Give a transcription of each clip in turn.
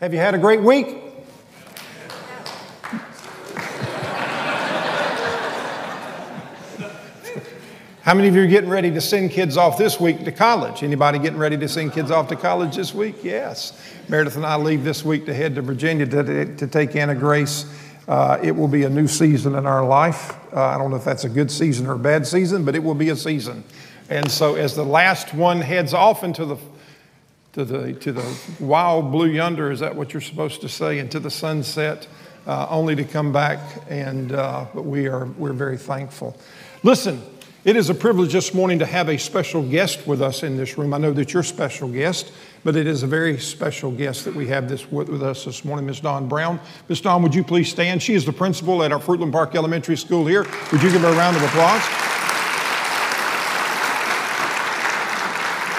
Have you had a great week? How many of you are getting ready to send kids off this week to college? Anybody getting ready to send kids off to college this week? Yes. Meredith and I leave this week to head to Virginia to, to take Anna Grace. Uh, it will be a new season in our life. Uh, I don't know if that's a good season or a bad season, but it will be a season. And so, as the last one heads off into the to the to the wild blue yonder, is that what you're supposed to say? and to the sunset, uh, only to come back. And uh, but we are we're very thankful. Listen, it is a privilege this morning to have a special guest with us in this room. I know that you're a special guest, but it is a very special guest that we have this with, with us this morning, Ms. Dawn Brown. Ms. Dawn, would you please stand? She is the principal at our Fruitland Park Elementary School here. Would you give her a round of applause?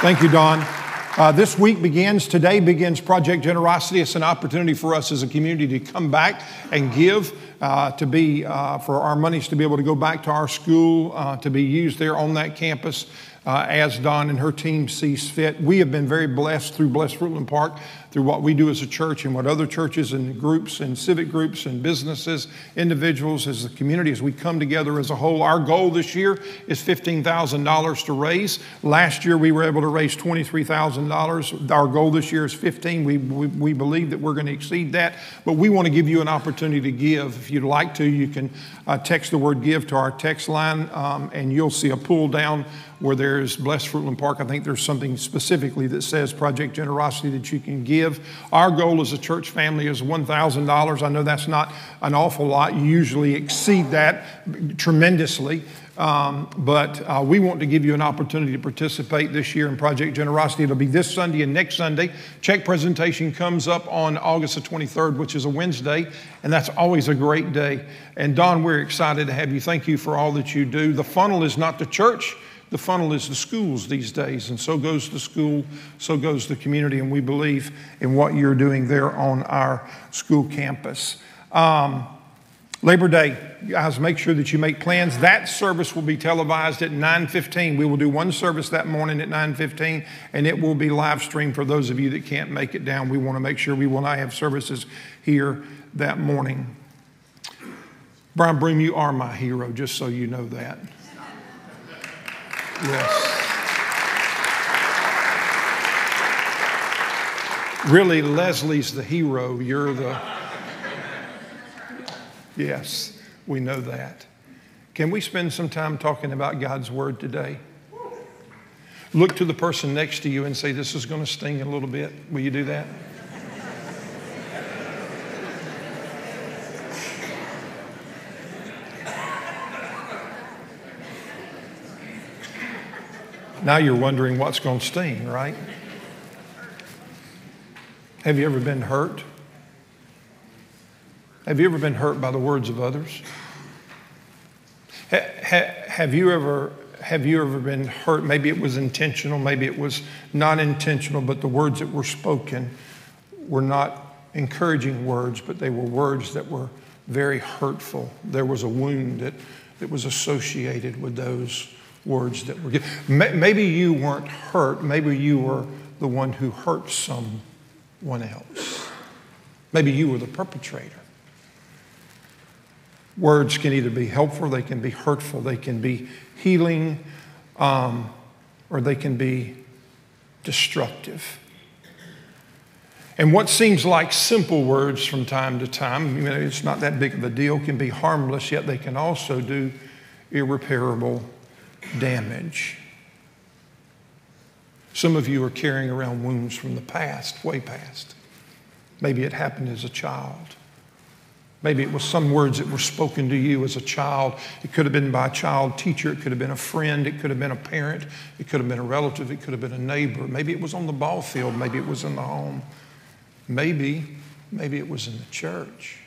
Thank you, Dawn. Uh, this week begins, today begins Project Generosity. It's an opportunity for us as a community to come back and give uh, to be, uh, for our monies to be able to go back to our school, uh, to be used there on that campus uh, as Dawn and her team sees fit. We have been very blessed through Blessed Fruitland Park, through what we do as a church and what other churches and groups and civic groups and businesses, individuals, as a community, as we come together as a whole. Our goal this year is $15,000 to raise. Last year we were able to raise $23,000. Our goal this year is 15. We, we, we believe that we're going to exceed that, but we want to give you an opportunity to give. If you'd like to, you can uh, text the word give to our text line um, and you'll see a pull down where there's Blessed Fruitland Park, I think there's something specifically that says Project Generosity that you can give. Our goal as a church family is $1,000. I know that's not an awful lot. You usually exceed that tremendously. Um, but uh, we want to give you an opportunity to participate this year in Project Generosity. It'll be this Sunday and next Sunday. Check presentation comes up on August the 23rd, which is a Wednesday, and that's always a great day. And Dawn, we're excited to have you. Thank you for all that you do. The funnel is not the church. The funnel is the schools these days, and so goes the school, so goes the community, and we believe in what you're doing there on our school campus. Um, Labor Day, guys, make sure that you make plans. That service will be televised at 9:15. We will do one service that morning at 9:15, and it will be live streamed for those of you that can't make it down. We want to make sure we will not have services here that morning. Brian Broom, you are my hero, just so you know that. Yes. Really, Leslie's the hero. You're the. Yes, we know that. Can we spend some time talking about God's Word today? Look to the person next to you and say, This is going to sting a little bit. Will you do that? Now you're wondering what's going to sting, right? Have you ever been hurt? Have you ever been hurt by the words of others? have you ever have you ever been hurt? Maybe it was intentional, maybe it was not intentional, but the words that were spoken were not encouraging words, but they were words that were very hurtful. There was a wound that, that was associated with those words that were given. Maybe you weren't hurt, maybe you were the one who hurt someone else. Maybe you were the perpetrator. Words can either be helpful, they can be hurtful, they can be healing, um, or they can be destructive. And what seems like simple words from time to time, you know, it's not that big of a deal, can be harmless, yet they can also do irreparable damage. Some of you are carrying around wounds from the past, way past. Maybe it happened as a child. Maybe it was some words that were spoken to you as a child. It could have been by a child teacher. It could have been a friend. It could have been a parent. It could have been a relative. It could have been a neighbor. Maybe it was on the ball field. Maybe it was in the home. Maybe, maybe it was in the church.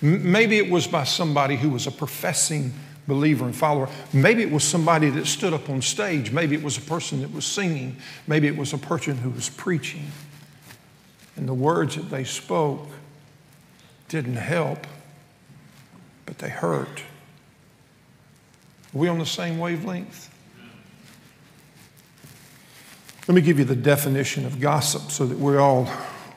Maybe it was by somebody who was a professing believer and follower. Maybe it was somebody that stood up on stage. Maybe it was a person that was singing. Maybe it was a person who was preaching. And the words that they spoke didn't help, but they hurt. Are we on the same wavelength? Let me give you the definition of gossip so that we're all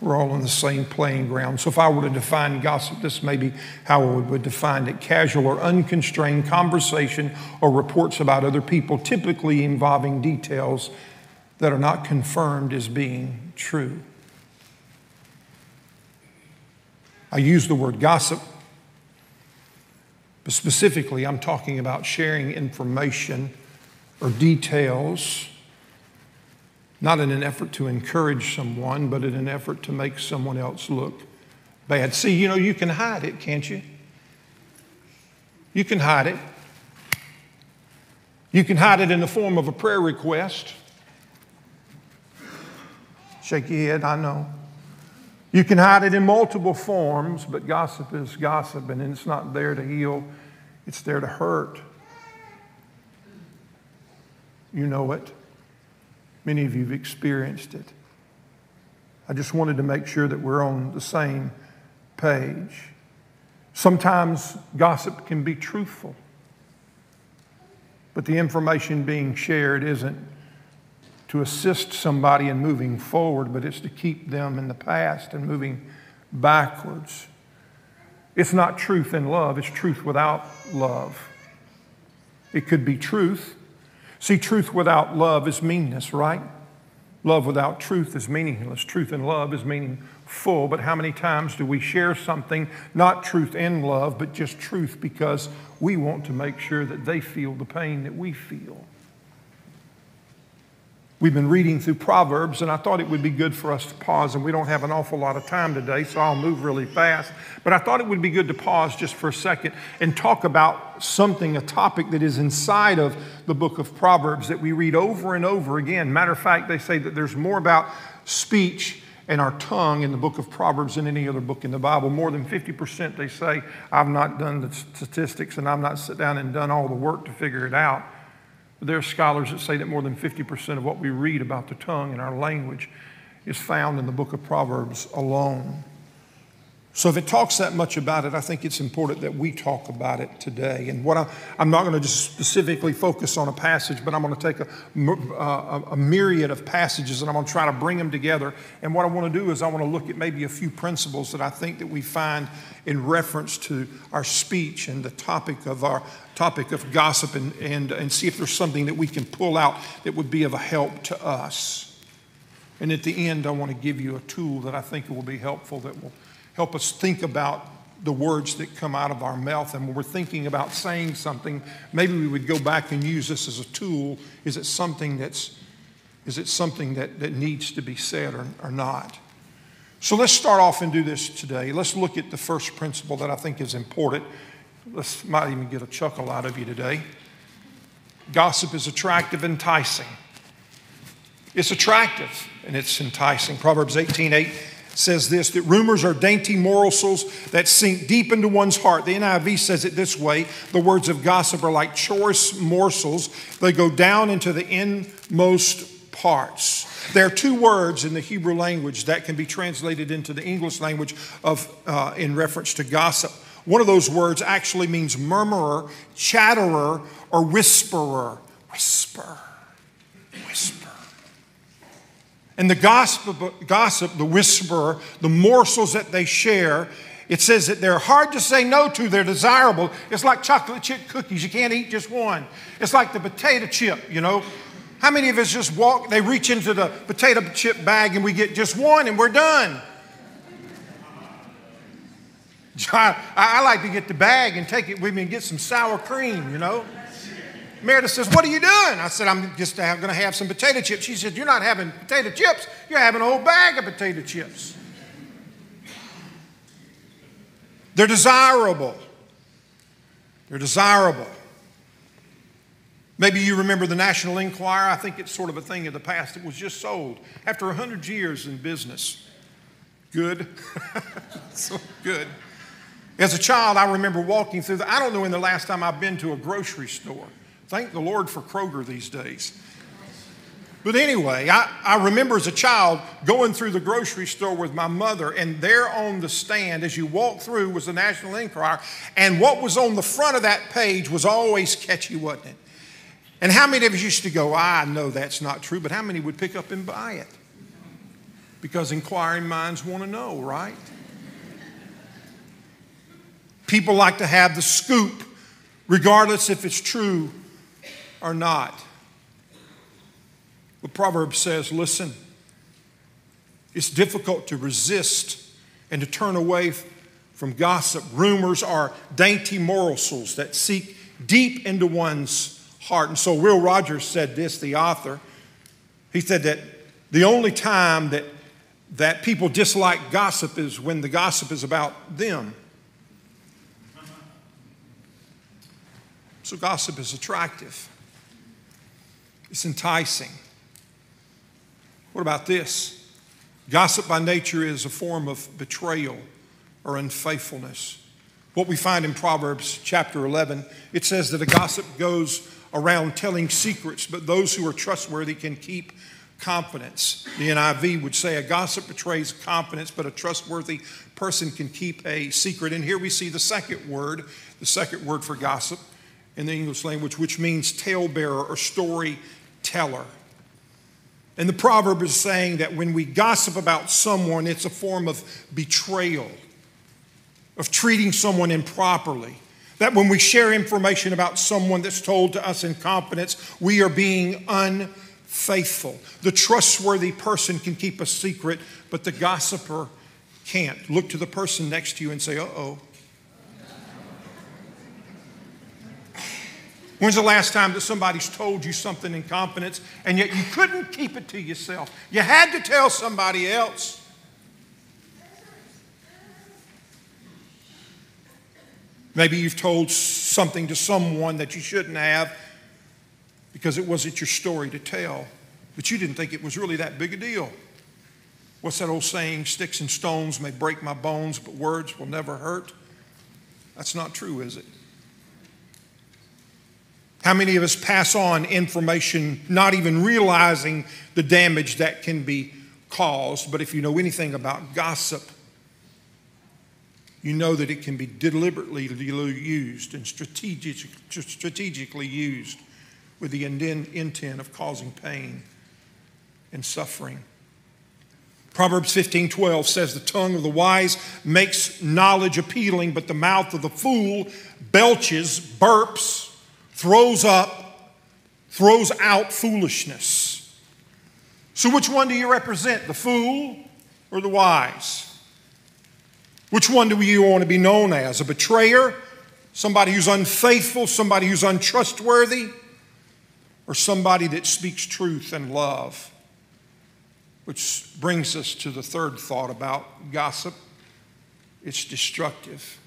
we're all on the same playing ground. So, if I were to define gossip, this may be how I would define it casual or unconstrained conversation or reports about other people, typically involving details that are not confirmed as being true. I use the word gossip, but specifically, I'm talking about sharing information or details not in an effort to encourage someone, but in an effort to make someone else look bad. See, you know, you can hide it, can't you? You can hide it. You can hide it in the form of a prayer request. Shake your head, I know. You can hide it in multiple forms, but gossip is gossip, and it's not there to heal, it's there to hurt. You know it. Many of you have experienced it. I just wanted to make sure that we're on the same page. Sometimes gossip can be truthful, but the information being shared isn't to assist somebody in moving forward, but it's to keep them in the past and moving backwards. It's not truth in love, it's truth without love. It could be truth, See, truth without love is meanness, right? Love without truth is meaningless. Truth and love is meaningful. But how many times do we share something, not truth and love, but just truth because we want to make sure that they feel the pain that we feel? We've been reading through Proverbs, and I thought it would be good for us to pause. And we don't have an awful lot of time today, so I'll move really fast. But I thought it would be good to pause just for a second and talk about something, a topic that is inside of the book of Proverbs that we read over and over again. Matter of fact, they say that there's more about speech and our tongue in the book of Proverbs than any other book in the Bible. More than 50%, they say, I've not done the statistics and I've not sat down and done all the work to figure it out. There are scholars that say that more than 50% of what we read about the tongue and our language is found in the book of Proverbs alone. So, if it talks that much about it, I think it's important that we talk about it today. And what I, am not going to just specifically focus on a passage, but I'm going to take a, uh, a, a myriad of passages and I'm going to try to bring them together. And what I want to do is I want to look at maybe a few principles that I think that we find in reference to our speech and the topic of our topic of gossip, and, and, and see if there's something that we can pull out that would be of a help to us. And at the end, I want to give you a tool that I think will be helpful that will help us think about the words that come out of our mouth. And when we're thinking about saying something, maybe we would go back and use this as a tool. Is it something that's is it something that, that needs to be said or, or not? So let's start off and do this today. Let's look at the first principle that I think is important. Let's might even get a chuckle out of you today. Gossip is attractive, enticing. It's attractive and it's enticing. Proverbs 18 8 says this that rumors are dainty morsels that sink deep into one's heart. The NIV says it this way the words of gossip are like choice morsels, they go down into the inmost parts. There are two words in the Hebrew language that can be translated into the English language of, uh, in reference to gossip. One of those words actually means murmurer, chatterer, or whisperer. Whisper, whisper. And the gossip, gossip, the whisperer, the morsels that they share, it says that they're hard to say no to, they're desirable. It's like chocolate chip cookies, you can't eat just one. It's like the potato chip, you know. How many of us just walk, they reach into the potato chip bag and we get just one and we're done? I, I like to get the bag and take it with me and get some sour cream, you know. Meredith says, What are you doing? I said, I'm just going to have some potato chips. She said, You're not having potato chips, you're having a whole bag of potato chips. They're desirable. They're desirable. Maybe you remember the National Enquirer. I think it's sort of a thing of the past. It was just sold after 100 years in business. Good. so good. As a child, I remember walking through the, I don't know when the last time I've been to a grocery store. Thank the Lord for Kroger these days. But anyway, I, I remember as a child going through the grocery store with my mother, and there on the stand, as you walk through, was the National Enquirer. And what was on the front of that page was always catchy, wasn't it? And how many of us used to go, I know that's not true, but how many would pick up and buy it? Because inquiring minds want to know, right? People like to have the scoop, regardless if it's true or not. The Proverbs says, listen, it's difficult to resist and to turn away from gossip. Rumors are dainty morsels that seek deep into one's heart. And so Will Rogers said this, the author. He said that the only time that, that people dislike gossip is when the gossip is about them. So gossip is attractive, it's enticing. What about this? Gossip by nature is a form of betrayal or unfaithfulness. What we find in Proverbs chapter 11, it says that a gossip goes around telling secrets, but those who are trustworthy can keep confidence. The NIV would say a gossip betrays confidence, but a trustworthy person can keep a secret. And here we see the second word, the second word for gossip in the English language, which means talebearer or storyteller. And the proverb is saying that when we gossip about someone, it's a form of betrayal, of treating someone improperly. That when we share information about someone that's told to us in confidence, we are being unfaithful. The trustworthy person can keep a secret, but the gossiper can't. Look to the person next to you and say, uh oh, When's the last time that somebody's told you something in confidence and yet you couldn't keep it to yourself? You had to tell somebody else. Maybe you've told something to someone that you shouldn't have because it wasn't your story to tell, but you didn't think it was really that big a deal. What's that old saying? Sticks and stones may break my bones, but words will never hurt. That's not true, is it? How many of us pass on information not even realizing the damage that can be caused? But if you know anything about gossip, you know that it can be deliberately used and strategic, strategically used with the intent of causing pain and suffering. Proverbs 15 12 says, The tongue of the wise makes knowledge appealing, but the mouth of the fool belches, burps, throws up, throws out foolishness. So, which one do you represent, the fool or the wise? Which one do you want to be known as? A betrayer? Somebody who's unfaithful? Somebody who's untrustworthy? Or somebody that speaks truth and love? Which brings us to the third thought about gossip it's destructive.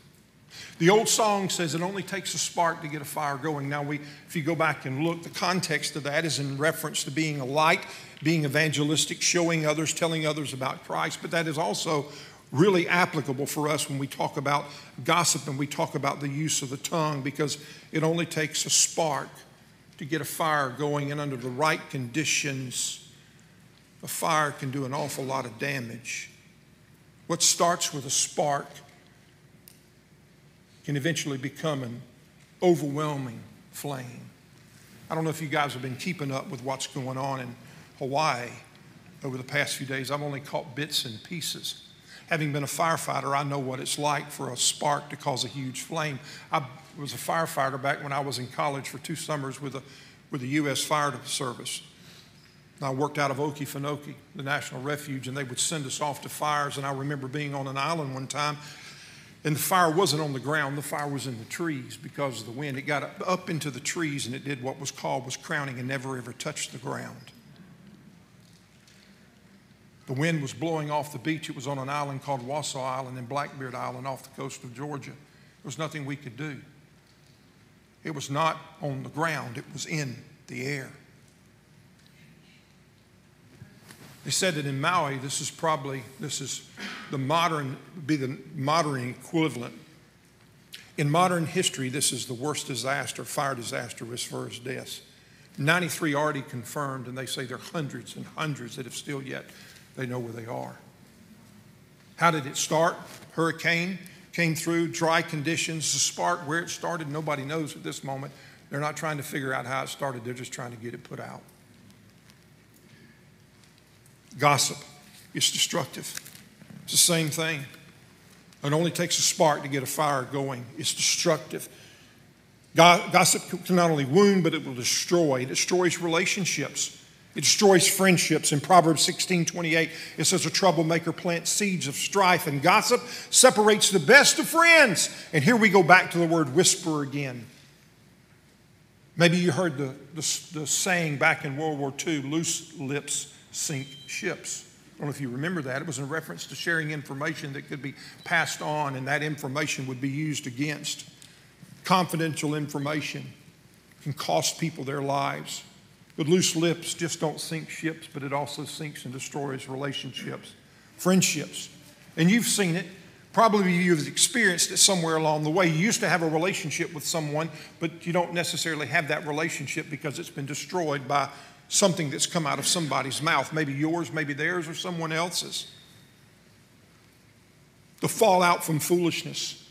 The old song says it only takes a spark to get a fire going. Now, we, if you go back and look, the context of that is in reference to being a light, being evangelistic, showing others, telling others about Christ. But that is also really applicable for us when we talk about gossip and we talk about the use of the tongue because it only takes a spark to get a fire going, and under the right conditions, a fire can do an awful lot of damage. What starts with a spark can eventually become an overwhelming flame. I don't know if you guys have been keeping up with what's going on in Hawaii over the past few days. I've only caught bits and pieces. Having been a firefighter, I know what it's like for a spark to cause a huge flame. I was a firefighter back when I was in college for two summers with, a, with the U.S. Fire Service. I worked out of Okefenokee, the National Refuge, and they would send us off to fires. And I remember being on an island one time and the fire wasn't on the ground, the fire was in the trees because of the wind. It got up into the trees and it did what was called was crowning and never ever touched the ground. The wind was blowing off the beach. It was on an island called Wassaw Island and Blackbeard Island off the coast of Georgia. There was nothing we could do. It was not on the ground, it was in the air. They said that in Maui, this is probably, this is the modern, be the modern equivalent. In modern history, this is the worst disaster, fire disaster as far as deaths. 93 already confirmed, and they say there are hundreds and hundreds that have still yet, they know where they are. How did it start? Hurricane came through, dry conditions, the spark, where it started, nobody knows at this moment. They're not trying to figure out how it started, they're just trying to get it put out. Gossip. it's destructive. It's the same thing. It only takes a spark to get a fire going. It's destructive. Gossip can not only wound, but it will destroy. It destroys relationships. It destroys friendships. In Proverbs 16 28, it says, A troublemaker plants seeds of strife, and gossip separates the best of friends. And here we go back to the word whisper again. Maybe you heard the, the, the saying back in World War II loose lips sink ships. I don't know if you remember that. It was in reference to sharing information that could be passed on, and that information would be used against. Confidential information can cost people their lives. But loose lips just don't sink ships, but it also sinks and destroys relationships, friendships. And you've seen it. Probably you've experienced it somewhere along the way. You used to have a relationship with someone, but you don't necessarily have that relationship because it's been destroyed by something that's come out of somebody's mouth, maybe yours, maybe theirs, or someone else's. The fallout from foolishness,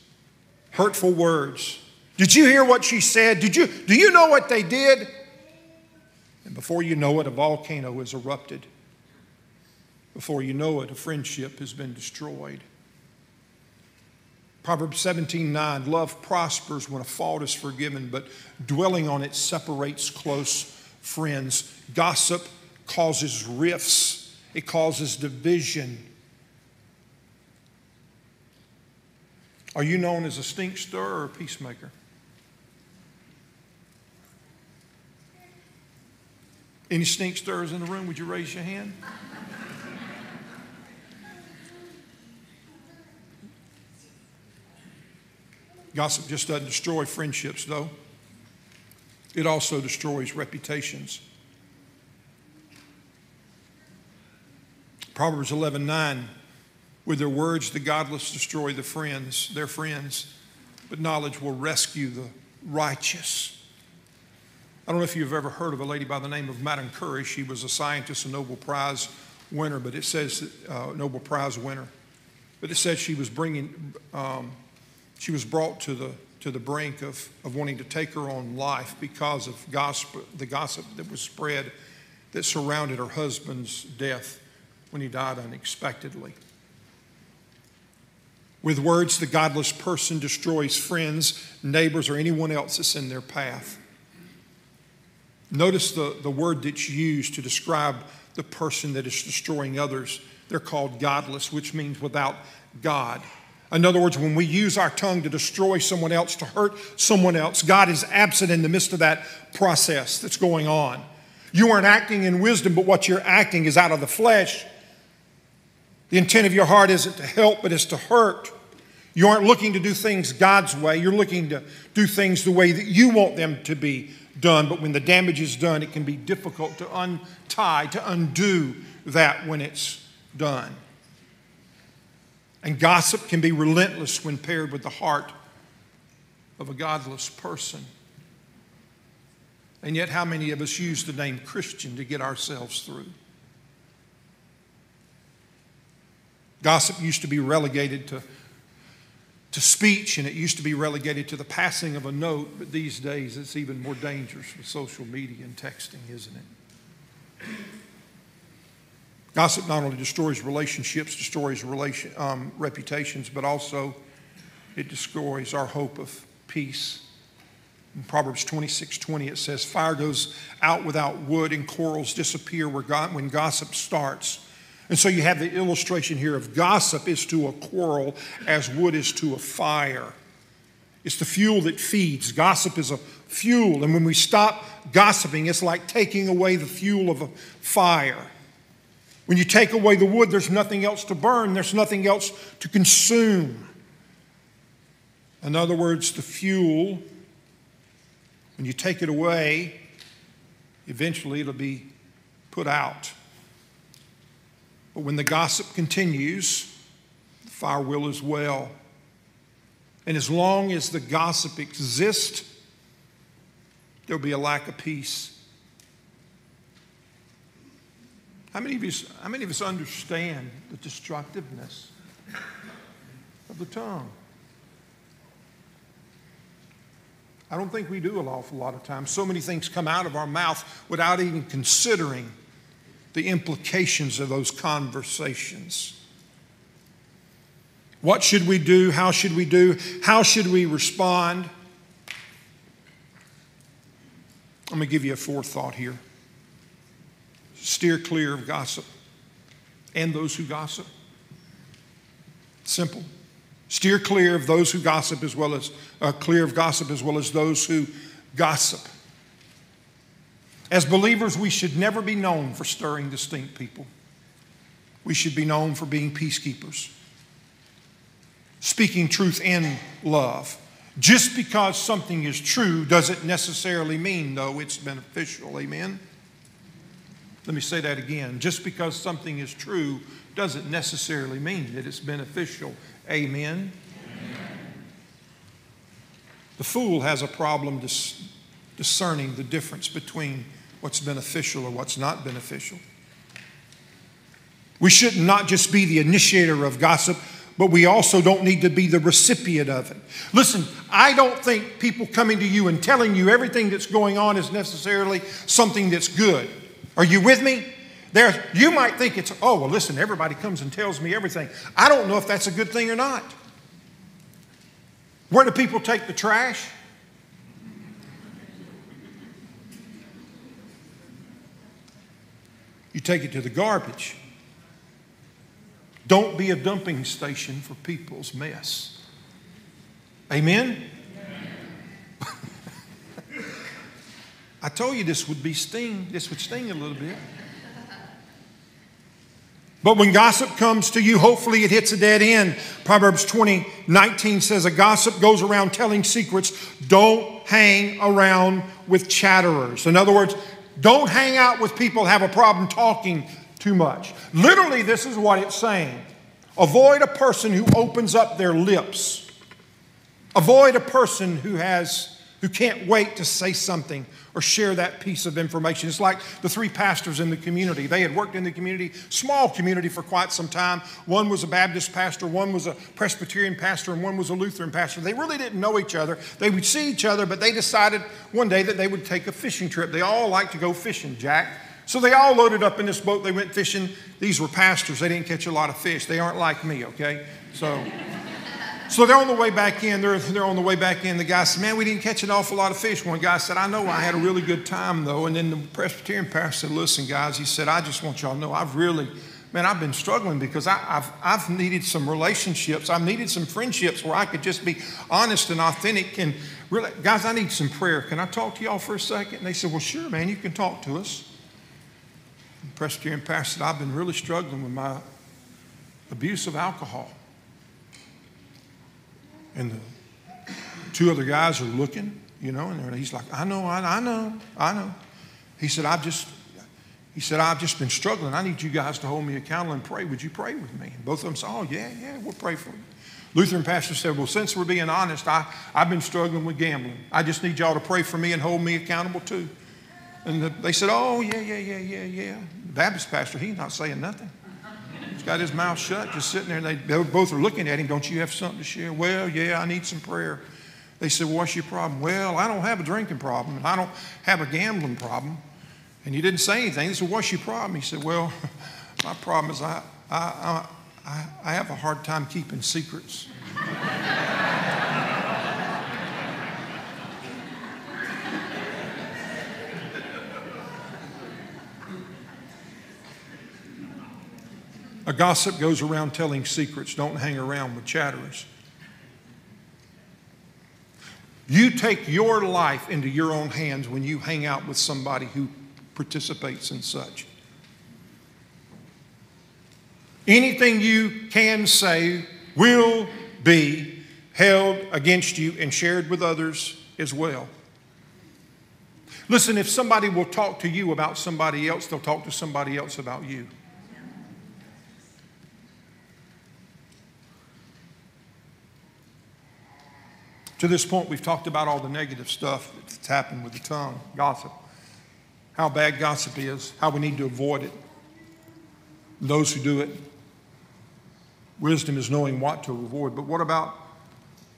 hurtful words. Did you hear what she said? Did you, do you know what they did? And before you know it, a volcano has erupted. Before you know it, a friendship has been destroyed. Proverbs 17 9, love prospers when a fault is forgiven, but dwelling on it separates close friends. Gossip causes rifts, it causes division. Are you known as a stink stirrer or a peacemaker? Any stink stirrers in the room? Would you raise your hand? Gossip just doesn't destroy friendships, though. It also destroys reputations. Proverbs 11 9. With their words, the godless destroy the friends, their friends, but knowledge will rescue the righteous. I don't know if you've ever heard of a lady by the name of Madame Curie. She was a scientist, a Nobel Prize winner, but it says uh, Nobel Prize winner. But it says she was bringing, um, she was brought to the to the brink of, of wanting to take her own life because of gossip, the gossip that was spread that surrounded her husband's death when he died unexpectedly. With words, the godless person destroys friends, neighbors, or anyone else that's in their path. Notice the, the word that's used to describe the person that is destroying others. They're called godless, which means without God. In other words, when we use our tongue to destroy someone else, to hurt someone else, God is absent in the midst of that process that's going on. You aren't acting in wisdom, but what you're acting is out of the flesh. The intent of your heart isn't to help, but is to hurt. You aren't looking to do things God's way. You're looking to do things the way that you want them to be done. But when the damage is done, it can be difficult to untie, to undo that when it's done. And gossip can be relentless when paired with the heart of a godless person. And yet, how many of us use the name Christian to get ourselves through? Gossip used to be relegated to, to speech and it used to be relegated to the passing of a note, but these days it's even more dangerous with social media and texting, isn't it? Gossip not only destroys relationships, destroys relation, um, reputations, but also it destroys our hope of peace. In Proverbs 26 20, it says, Fire goes out without wood, and quarrels disappear when gossip starts. And so you have the illustration here of gossip is to a quarrel as wood is to a fire. It's the fuel that feeds. Gossip is a fuel. And when we stop gossiping, it's like taking away the fuel of a fire. When you take away the wood, there's nothing else to burn, there's nothing else to consume. In other words, the fuel, when you take it away, eventually it'll be put out. But when the gossip continues, the fire will as well. And as long as the gossip exists, there'll be a lack of peace. How many of us, how many of us understand the destructiveness of the tongue? I don't think we do an awful lot of times. So many things come out of our mouth without even considering the implications of those conversations. What should we do? How should we do? How should we respond? Let me give you a fourth thought here. Steer clear of gossip and those who gossip. Simple. Steer clear of those who gossip as well as uh, clear of gossip as well as those who gossip. As believers, we should never be known for stirring distinct people. We should be known for being peacekeepers, speaking truth in love. Just because something is true doesn't necessarily mean, though, it's beneficial. Amen? Let me say that again. Just because something is true doesn't necessarily mean that it's beneficial. Amen? Amen. The fool has a problem dis- discerning the difference between what's beneficial or what's not beneficial. We should not just be the initiator of gossip, but we also don't need to be the recipient of it. Listen, I don't think people coming to you and telling you everything that's going on is necessarily something that's good. Are you with me? There, you might think it's, oh, well, listen, everybody comes and tells me everything. I don't know if that's a good thing or not. Where do people take the trash? You take it to the garbage. Don't be a dumping station for people's mess. Amen? I told you this would be sting, this would sting a little bit. But when gossip comes to you, hopefully it hits a dead end. Proverbs 20, 19 says, A gossip goes around telling secrets. Don't hang around with chatterers. In other words, don't hang out with people who have a problem talking too much. Literally, this is what it's saying. Avoid a person who opens up their lips. Avoid a person who has who can't wait to say something or share that piece of information. It's like the three pastors in the community. They had worked in the community, small community for quite some time. One was a Baptist pastor, one was a Presbyterian pastor, and one was a Lutheran pastor. They really didn't know each other. They would see each other, but they decided one day that they would take a fishing trip. They all like to go fishing, Jack. So they all loaded up in this boat. They went fishing. These were pastors. They didn't catch a lot of fish. They aren't like me, okay? So so they're on the way back in. They're, they're on the way back in. The guy said, Man, we didn't catch an awful lot of fish. One guy said, I know I had a really good time, though. And then the Presbyterian pastor said, Listen, guys, he said, I just want y'all to know I've really, man, I've been struggling because I, have I've needed some relationships. I've needed some friendships where I could just be honest and authentic. And really, guys, I need some prayer. Can I talk to y'all for a second? And they said, Well, sure, man, you can talk to us. And Presbyterian pastor said, I've been really struggling with my abuse of alcohol. And the two other guys are looking, you know, and he's like, I know, I, I know, I know. He said, I've just, he said, I've just been struggling. I need you guys to hold me accountable and pray. Would you pray with me? And both of them said, Oh, yeah, yeah, we'll pray for you. Lutheran pastor said, Well, since we're being honest, I, I've been struggling with gambling. I just need y'all to pray for me and hold me accountable too. And the, they said, Oh, yeah, yeah, yeah, yeah, yeah. Baptist pastor, he's not saying nothing got his mouth shut, just sitting there. And they, they both are looking at him. Don't you have something to share? Well, yeah, I need some prayer. They said, well, What's your problem? Well, I don't have a drinking problem, and I don't have a gambling problem. And he didn't say anything. They said, What's your problem? He said, Well, my problem is I, I, I, I have a hard time keeping secrets. Gossip goes around telling secrets. Don't hang around with chatterers. You take your life into your own hands when you hang out with somebody who participates in such. Anything you can say will be held against you and shared with others as well. Listen, if somebody will talk to you about somebody else, they'll talk to somebody else about you. To this point, we've talked about all the negative stuff that's happened with the tongue, gossip, how bad gossip is, how we need to avoid it. Those who do it, wisdom is knowing what to avoid. But what about,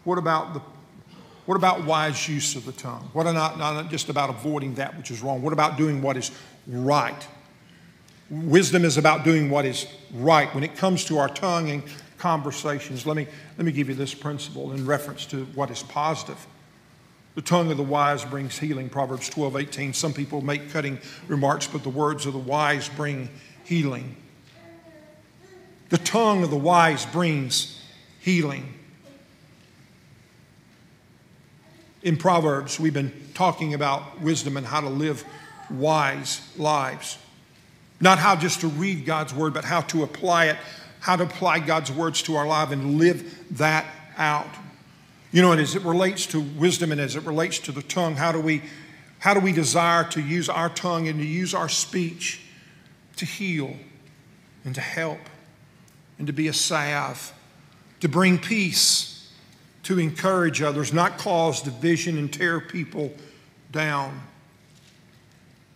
what about the what about wise use of the tongue? What not, not just about avoiding that which is wrong? What about doing what is right? Wisdom is about doing what is right. When it comes to our tongue and conversations, let me, let me give you this principle in reference to what is positive. The tongue of the wise brings healing, Proverbs 12, 18. Some people make cutting remarks, but the words of the wise bring healing. The tongue of the wise brings healing. In Proverbs, we've been talking about wisdom and how to live wise lives. Not how just to read God's word, but how to apply it, how to apply God's words to our life and live that out. You know, and as it relates to wisdom and as it relates to the tongue, how do we how do we desire to use our tongue and to use our speech to heal and to help and to be a salve, to bring peace, to encourage others, not cause division and tear people down.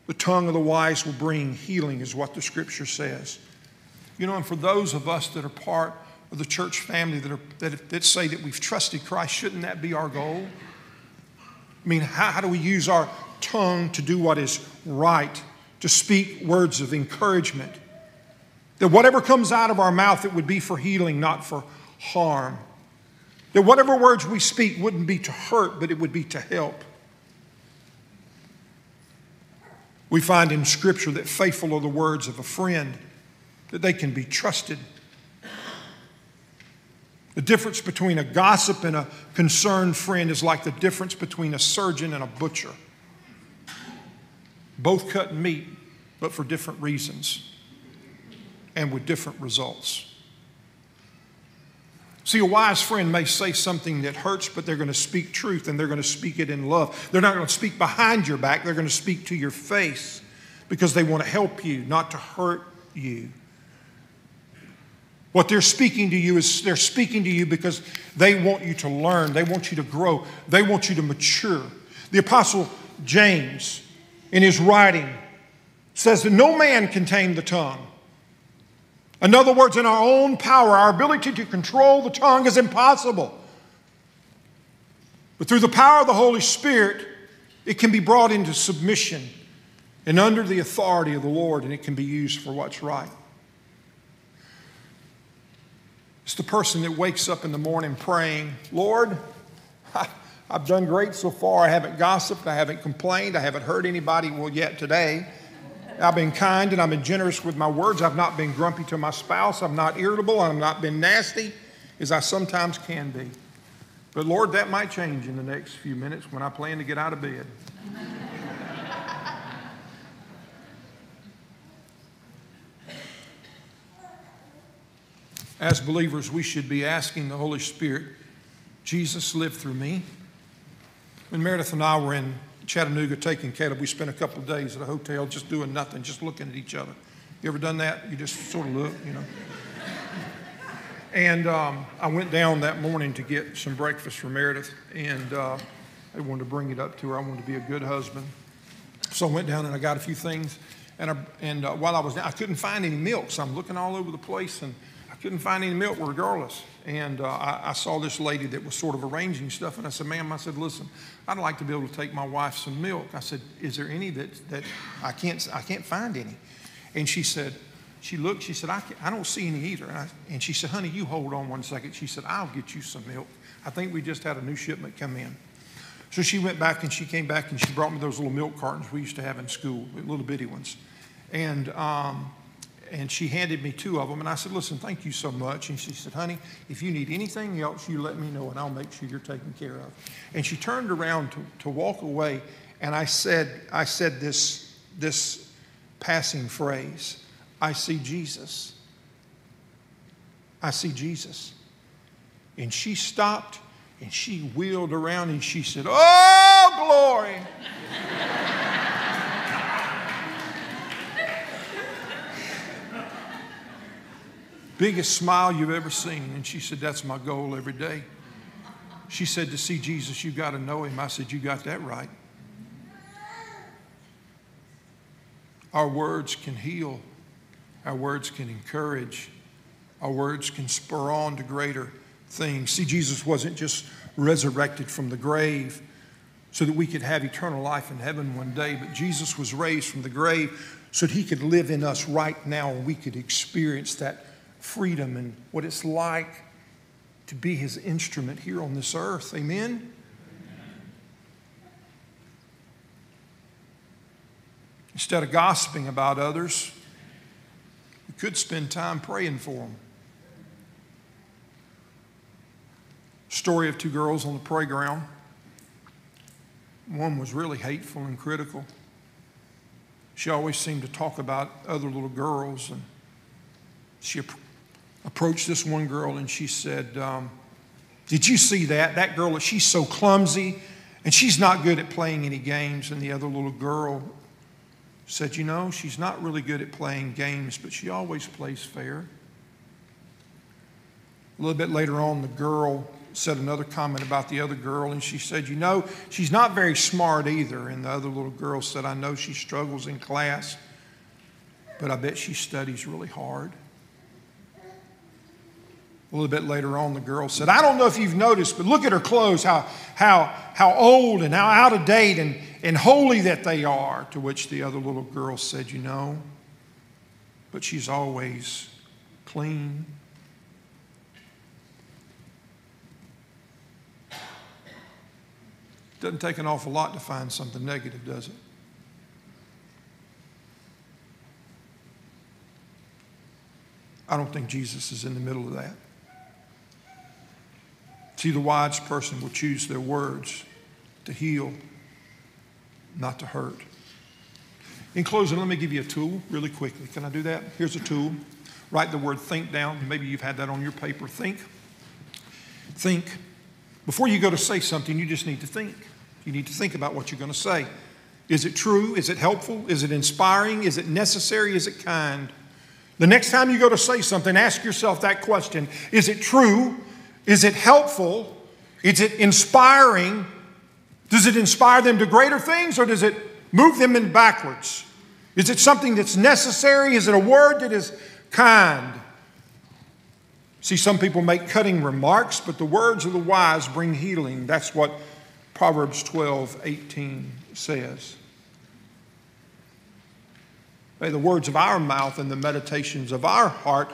The tongue of the wise will bring healing, is what the scripture says. You know, and for those of us that are part of the church family that, are, that, that say that we've trusted Christ, shouldn't that be our goal? I mean, how, how do we use our tongue to do what is right, to speak words of encouragement? That whatever comes out of our mouth, it would be for healing, not for harm. That whatever words we speak wouldn't be to hurt, but it would be to help. We find in Scripture that faithful are the words of a friend, that they can be trusted. The difference between a gossip and a concerned friend is like the difference between a surgeon and a butcher. Both cut meat, but for different reasons and with different results. See, a wise friend may say something that hurts, but they're going to speak truth and they're going to speak it in love. They're not going to speak behind your back, they're going to speak to your face because they want to help you, not to hurt you. What they're speaking to you is they're speaking to you because they want you to learn, they want you to grow, they want you to mature. The Apostle James, in his writing, says that no man can tame the tongue. In other words, in our own power, our ability to control the tongue is impossible. But through the power of the Holy Spirit, it can be brought into submission and under the authority of the Lord, and it can be used for what's right. It's the person that wakes up in the morning praying, Lord, I've done great so far. I haven't gossiped, I haven't complained, I haven't hurt anybody well yet today. I've been kind and I've been generous with my words. I've not been grumpy to my spouse. I'm not irritable. I've not been nasty as I sometimes can be. But Lord, that might change in the next few minutes when I plan to get out of bed. As believers, we should be asking the Holy Spirit, Jesus, live through me. When Meredith and I were in Chattanooga taking Caleb. We spent a couple of days at a hotel just doing nothing, just looking at each other. You ever done that? You just sort of look, you know. And um, I went down that morning to get some breakfast for Meredith, and uh, I wanted to bring it up to her. I wanted to be a good husband. So I went down and I got a few things. And, I, and uh, while I was down, I couldn't find any milk, so I'm looking all over the place, and couldn't find any milk regardless. And uh, I, I, saw this lady that was sort of arranging stuff. And I said, ma'am, I said, listen, I'd like to be able to take my wife some milk. I said, is there any that, that I, can't, I can't find any? And she said, she looked, she said, I, I don't see any either. And, I, and she said, honey, you hold on one second. She said, I'll get you some milk. I think we just had a new shipment come in. So she went back and she came back and she brought me those little milk cartons we used to have in school, little bitty ones. And um, and she handed me two of them. And I said, Listen, thank you so much. And she said, Honey, if you need anything else, you let me know and I'll make sure you're taken care of. And she turned around to, to walk away. And I said, I said this, this passing phrase I see Jesus. I see Jesus. And she stopped and she wheeled around and she said, Oh, glory. biggest smile you've ever seen. And she said, That's my goal every day. She said, To see Jesus, you got to know him. I said, You got that right. Our words can heal, our words can encourage, our words can spur on to greater things. See, Jesus wasn't just resurrected from the grave so that we could have eternal life in heaven one day, but Jesus was raised from the grave so that He could live in us right now and we could experience that freedom and what it's like to be His instrument here on this earth. Amen? Instead of gossiping about others, we could spend time praying for them. Story of two girls on the playground. One was really hateful and critical. She always seemed to talk about other little girls, and she approached this one girl and she said, um, Did you see that? That girl, she's so clumsy and she's not good at playing any games. And the other little girl said, You know, she's not really good at playing games, but she always plays fair. A little bit later on, the girl said another comment about the other girl, and she said, You know, she's not very smart either. And the other little girl said, I know she struggles in class, but I bet she studies really hard. A little bit later on, the girl said, I don't know if you've noticed, but look at her clothes, how, how, how old and how out of date and, and holy that they are. To which the other little girl said, You know, but she's always clean. Doesn't take an awful lot to find something negative, does it? I don't think Jesus is in the middle of that. See, the wise person will choose their words to heal, not to hurt. In closing, let me give you a tool really quickly. Can I do that? Here's a tool. Write the word think down. Maybe you've had that on your paper. Think. Think. Before you go to say something, you just need to think. You need to think about what you're going to say. Is it true? Is it helpful? Is it inspiring? Is it necessary? Is it kind? The next time you go to say something, ask yourself that question Is it true? Is it helpful? Is it inspiring? Does it inspire them to greater things or does it move them in backwards? Is it something that's necessary? Is it a word that is kind? See, some people make cutting remarks, but the words of the wise bring healing. That's what Proverbs 12 18 says. May the words of our mouth and the meditations of our heart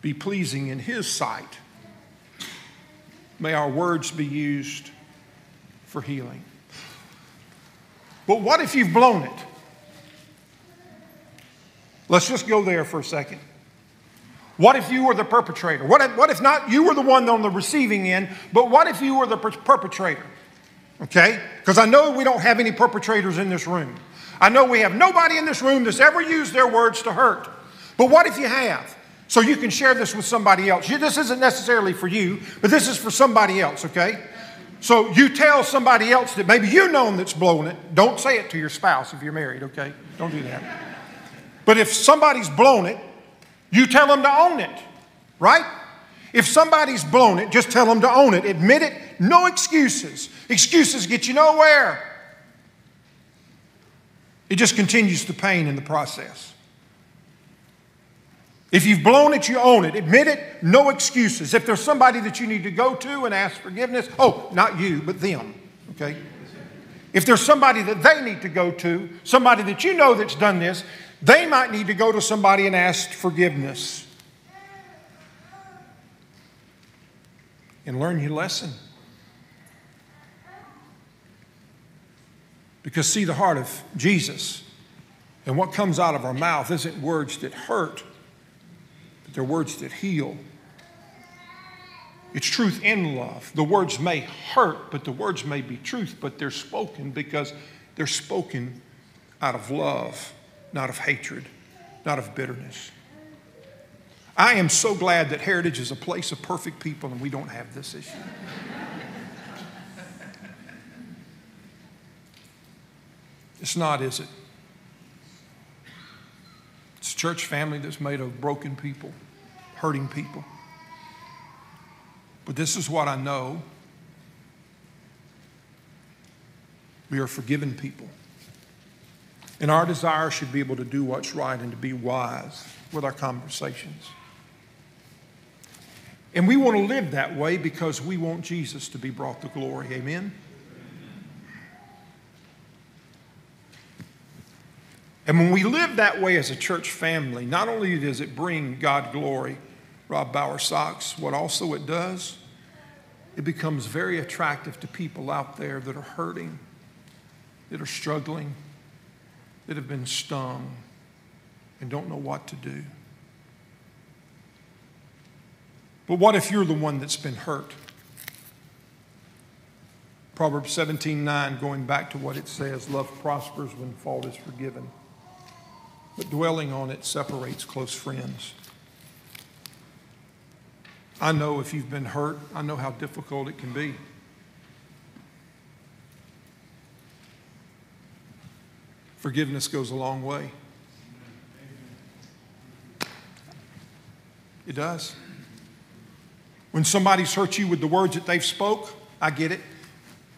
be pleasing in His sight. May our words be used for healing. But what if you've blown it? Let's just go there for a second. What if you were the perpetrator? What if, what if not you were the one on the receiving end, but what if you were the per- perpetrator? Okay? Because I know we don't have any perpetrators in this room. I know we have nobody in this room that's ever used their words to hurt. But what if you have? So you can share this with somebody else. This isn't necessarily for you, but this is for somebody else, okay? So you tell somebody else that maybe you know them that's blowing it. Don't say it to your spouse if you're married, okay? Don't do that. But if somebody's blown it, you tell them to own it, right? If somebody's blown it, just tell them to own it. Admit it. No excuses. Excuses get you nowhere. It just continues the pain in the process. If you've blown it, you own it. Admit it, no excuses. If there's somebody that you need to go to and ask forgiveness, oh, not you, but them, okay? If there's somebody that they need to go to, somebody that you know that's done this, they might need to go to somebody and ask forgiveness. And learn your lesson. Because, see, the heart of Jesus and what comes out of our mouth isn't words that hurt they're words that heal. It's truth in love. The words may hurt, but the words may be truth, but they're spoken because they're spoken out of love, not of hatred, not of bitterness. I am so glad that Heritage is a place of perfect people and we don't have this issue. it's not, is it? It's a church family that's made of broken people hurting people. But this is what I know we are forgiven people. And our desire should be able to do what's right and to be wise with our conversations. And we want to live that way because we want Jesus to be brought to glory. Amen? And when we live that way as a church family, not only does it bring God glory, Rob Bauer socks, what also it does, it becomes very attractive to people out there that are hurting, that are struggling, that have been stung, and don't know what to do. But what if you're the one that's been hurt? Proverbs 17 9, going back to what it says, love prospers when fault is forgiven, but dwelling on it separates close friends. I know if you've been hurt, I know how difficult it can be. Forgiveness goes a long way. It does. When somebody's hurt you with the words that they've spoke, I get it.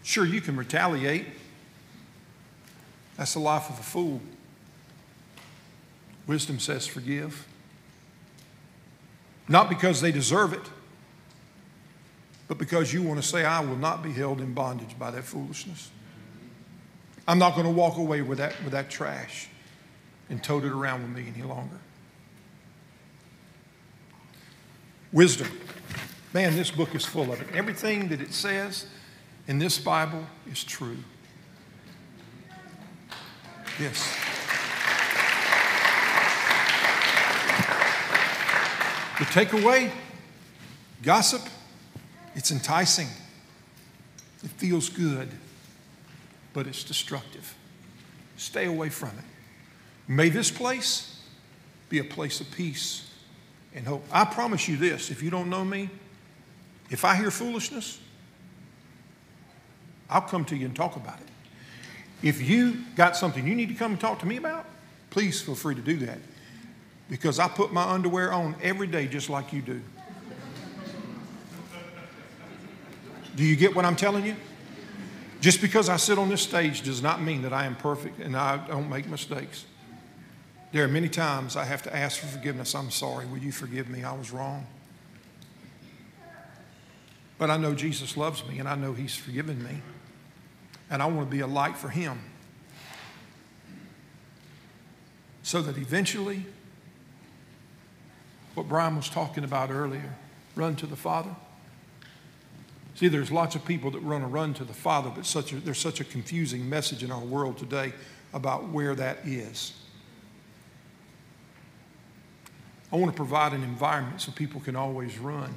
Sure, you can retaliate. That's the life of a fool. Wisdom says forgive. Not because they deserve it, but because you want to say, I will not be held in bondage by that foolishness. I'm not going to walk away with that, with that trash and tote it around with me any longer. Wisdom. Man, this book is full of it. Everything that it says in this Bible is true. Yes. The takeaway gossip, it's enticing, it feels good, but it's destructive. Stay away from it. May this place be a place of peace and hope. I promise you this if you don't know me, if I hear foolishness, I'll come to you and talk about it. If you got something you need to come and talk to me about, please feel free to do that. Because I put my underwear on every day just like you do. Do you get what I'm telling you? Just because I sit on this stage does not mean that I am perfect and I don't make mistakes. There are many times I have to ask for forgiveness. I'm sorry. Will you forgive me? I was wrong. But I know Jesus loves me and I know He's forgiven me. And I want to be a light for Him. So that eventually, what Brian was talking about earlier, run to the Father. See, there's lots of people that run a run to the Father, but such a, there's such a confusing message in our world today about where that is. I want to provide an environment so people can always run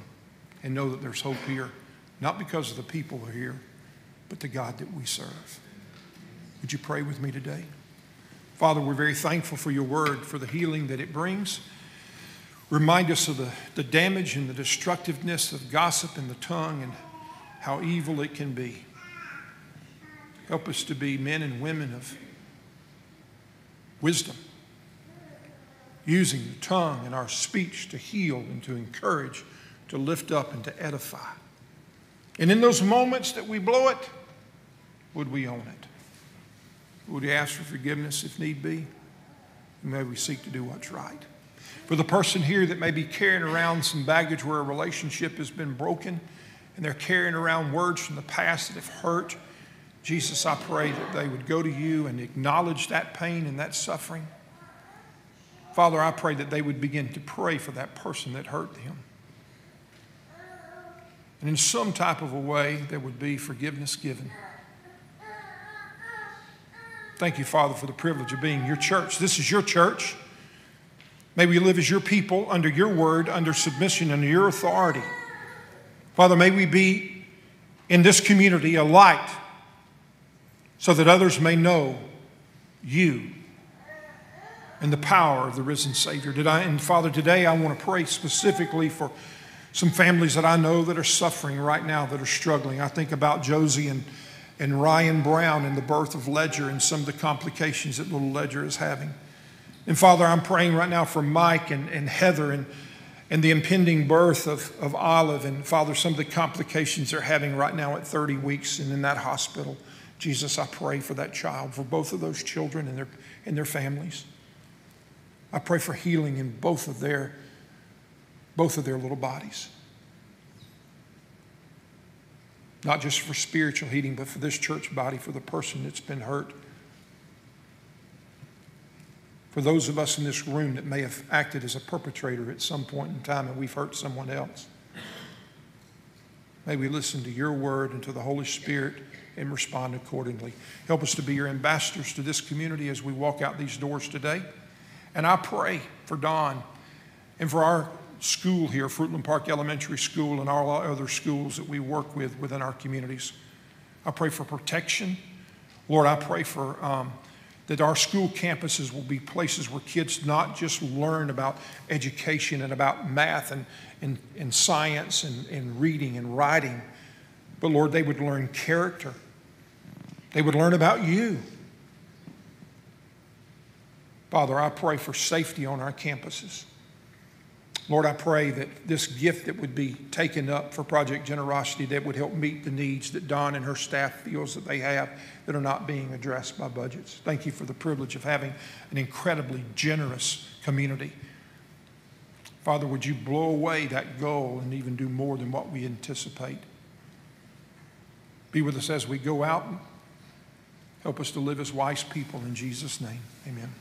and know that there's hope here, not because of the people who are here, but the God that we serve. Would you pray with me today? Father, we're very thankful for your word, for the healing that it brings. Remind us of the, the damage and the destructiveness of gossip and the tongue and how evil it can be. Help us to be men and women of wisdom using the tongue and our speech to heal and to encourage, to lift up and to edify. And in those moments that we blow it, would we own it? Would we ask for forgiveness if need be? May we seek to do what's right. For the person here that may be carrying around some baggage where a relationship has been broken and they're carrying around words from the past that have hurt, Jesus, I pray that they would go to you and acknowledge that pain and that suffering Father, I pray that they would begin to pray for that person that hurt them. And in some type of a way, there would be forgiveness given. Thank you, Father, for the privilege of being your church. This is your church. May we live as your people under your word, under submission, under your authority. Father, may we be in this community a light so that others may know you and the power of the risen Savior. Did I, and Father, today I want to pray specifically for some families that I know that are suffering right now, that are struggling. I think about Josie and, and Ryan Brown and the birth of Ledger and some of the complications that little Ledger is having. And Father, I'm praying right now for Mike and, and Heather and, and the impending birth of, of Olive. And Father, some of the complications they're having right now at 30 weeks and in that hospital. Jesus, I pray for that child, for both of those children and their, and their families. I pray for healing in both of their both of their little bodies. Not just for spiritual healing, but for this church body, for the person that's been hurt. For those of us in this room that may have acted as a perpetrator at some point in time and we've hurt someone else, may we listen to your word and to the Holy Spirit and respond accordingly. Help us to be your ambassadors to this community as we walk out these doors today. And I pray for Dawn and for our school here, Fruitland Park Elementary School, and all our other schools that we work with within our communities. I pray for protection. Lord, I pray for um, that our school campuses will be places where kids not just learn about education and about math and, and, and science and, and reading and writing, but Lord, they would learn character. They would learn about you. Father, I pray for safety on our campuses. Lord, I pray that this gift that would be taken up for Project Generosity that would help meet the needs that Dawn and her staff feels that they have that are not being addressed by budgets. Thank you for the privilege of having an incredibly generous community. Father, would you blow away that goal and even do more than what we anticipate? Be with us as we go out. Help us to live as wise people in Jesus' name. Amen.